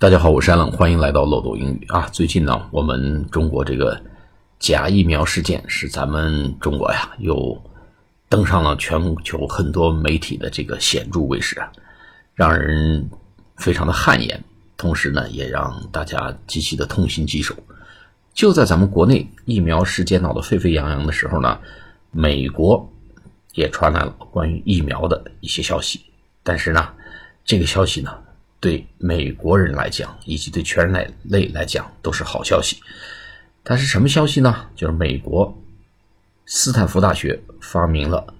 大家好，我是安冷，欢迎来到漏斗英语啊。最近呢，我们中国这个假疫苗事件是咱们中国呀又登上了全球很多媒体的这个显著位置啊，让人非常的汗颜，同时呢也让大家极其的痛心疾首。就在咱们国内疫苗事件闹得沸沸扬扬的时候呢，美国也传来了关于疫苗的一些消息，但是呢，这个消息呢。对美国人来讲，以及对全人类来讲，都是好消息。但是什么消息呢？就是美国斯坦福大学发明了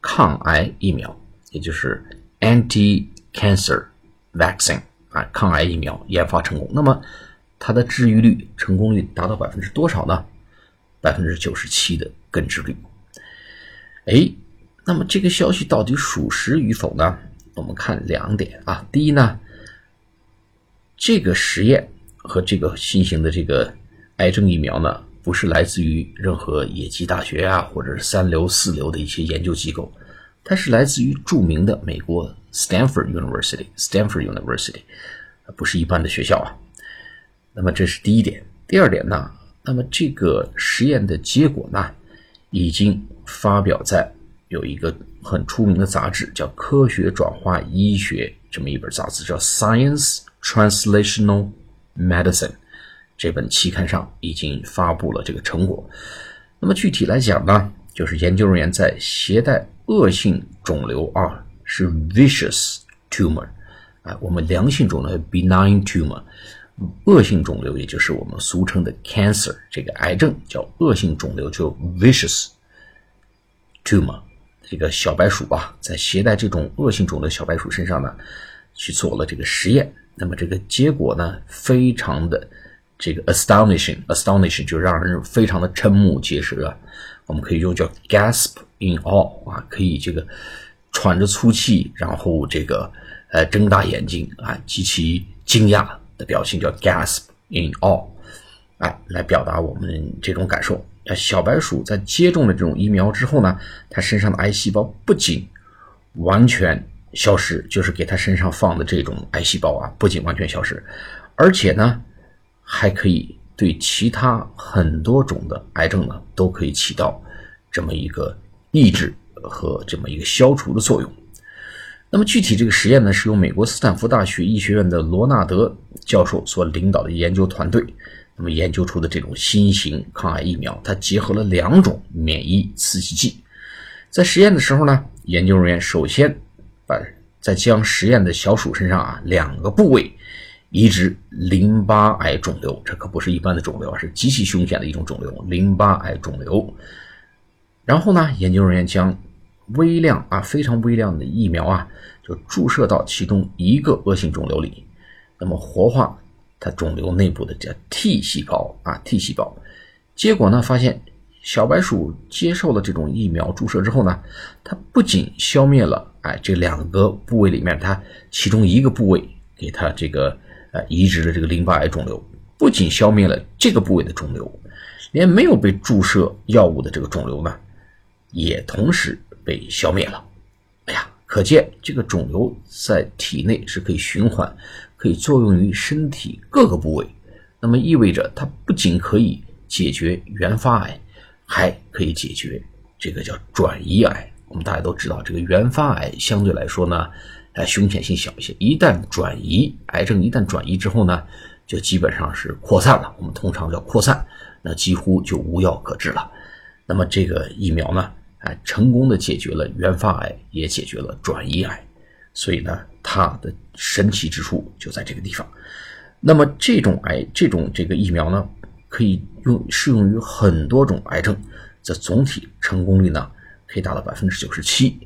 抗癌疫苗，也就是 anti-cancer vaccine 啊，抗癌疫苗研发成功。那么它的治愈率、成功率达到百分之多少呢？百分之九十七的根治率。哎，那么这个消息到底属实与否呢？我们看两点啊。第一呢。这个实验和这个新型的这个癌症疫苗呢，不是来自于任何野鸡大学啊，或者是三流四流的一些研究机构，它是来自于著名的美国 Stanford University，Stanford University，不是一般的学校啊。那么这是第一点。第二点呢，那么这个实验的结果呢，已经发表在有一个很出名的杂志，叫《科学转化医学》这么一本杂志，叫 Science。Translational Medicine 这本期刊上已经发布了这个成果。那么具体来讲呢，就是研究人员在携带恶性肿瘤啊，是 vicious tumor，啊，我们良性肿瘤 benign tumor，恶性肿瘤也就是我们俗称的 cancer，这个癌症叫恶性肿瘤，就 vicious tumor。这个小白鼠啊，在携带这种恶性肿瘤小白鼠身上呢，去做了这个实验。那么这个结果呢，非常的这个 astonishing，astonishing 就让人非常的瞠目结舌啊。我们可以用叫 gasp in awe 啊，可以这个喘着粗气，然后这个呃睁大眼睛啊，极其惊讶的表情叫 gasp in awe，哎，来表达我们这种感受。小白鼠在接种了这种疫苗之后呢，它身上的癌细胞不仅完全。消失就是给他身上放的这种癌细胞啊，不仅完全消失，而且呢，还可以对其他很多种的癌症呢，都可以起到这么一个抑制和这么一个消除的作用。那么具体这个实验呢，是由美国斯坦福大学医学院的罗纳德教授所领导的研究团队，那么研究出的这种新型抗癌疫苗，它结合了两种免疫刺激剂。在实验的时候呢，研究人员首先把在将实验的小鼠身上啊两个部位移植淋巴癌肿瘤，这可不是一般的肿瘤啊，是极其凶险的一种肿瘤——淋巴癌肿瘤。然后呢，研究人员将微量啊非常微量的疫苗啊，就注射到其中一个恶性肿瘤里，那么活化它肿瘤内部的叫 T 细胞啊 T 细胞。结果呢，发现。小白鼠接受了这种疫苗注射之后呢，它不仅消灭了哎这两个部位里面它其中一个部位给它这个呃移植的这个淋巴癌肿瘤，不仅消灭了这个部位的肿瘤，连没有被注射药物的这个肿瘤呢，也同时被消灭了。哎呀，可见这个肿瘤在体内是可以循环，可以作用于身体各个部位，那么意味着它不仅可以解决原发癌。还可以解决这个叫转移癌。我们大家都知道，这个原发癌相对来说呢，呃，凶险性小一些。一旦转移，癌症一旦转移之后呢，就基本上是扩散了。我们通常叫扩散，那几乎就无药可治了。那么这个疫苗呢，哎，成功的解决了原发癌，也解决了转移癌。所以呢，它的神奇之处就在这个地方。那么这种癌，这种这个疫苗呢？可以用适用于很多种癌症，这总体成功率呢可以达到百分之九十七。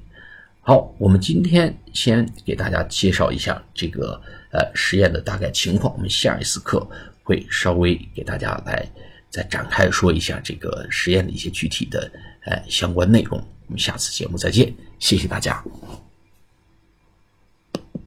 好，我们今天先给大家介绍一下这个呃实验的大概情况，我们下一次课会稍微给大家来再展开说一下这个实验的一些具体的呃相关内容。我们下次节目再见，谢谢大家。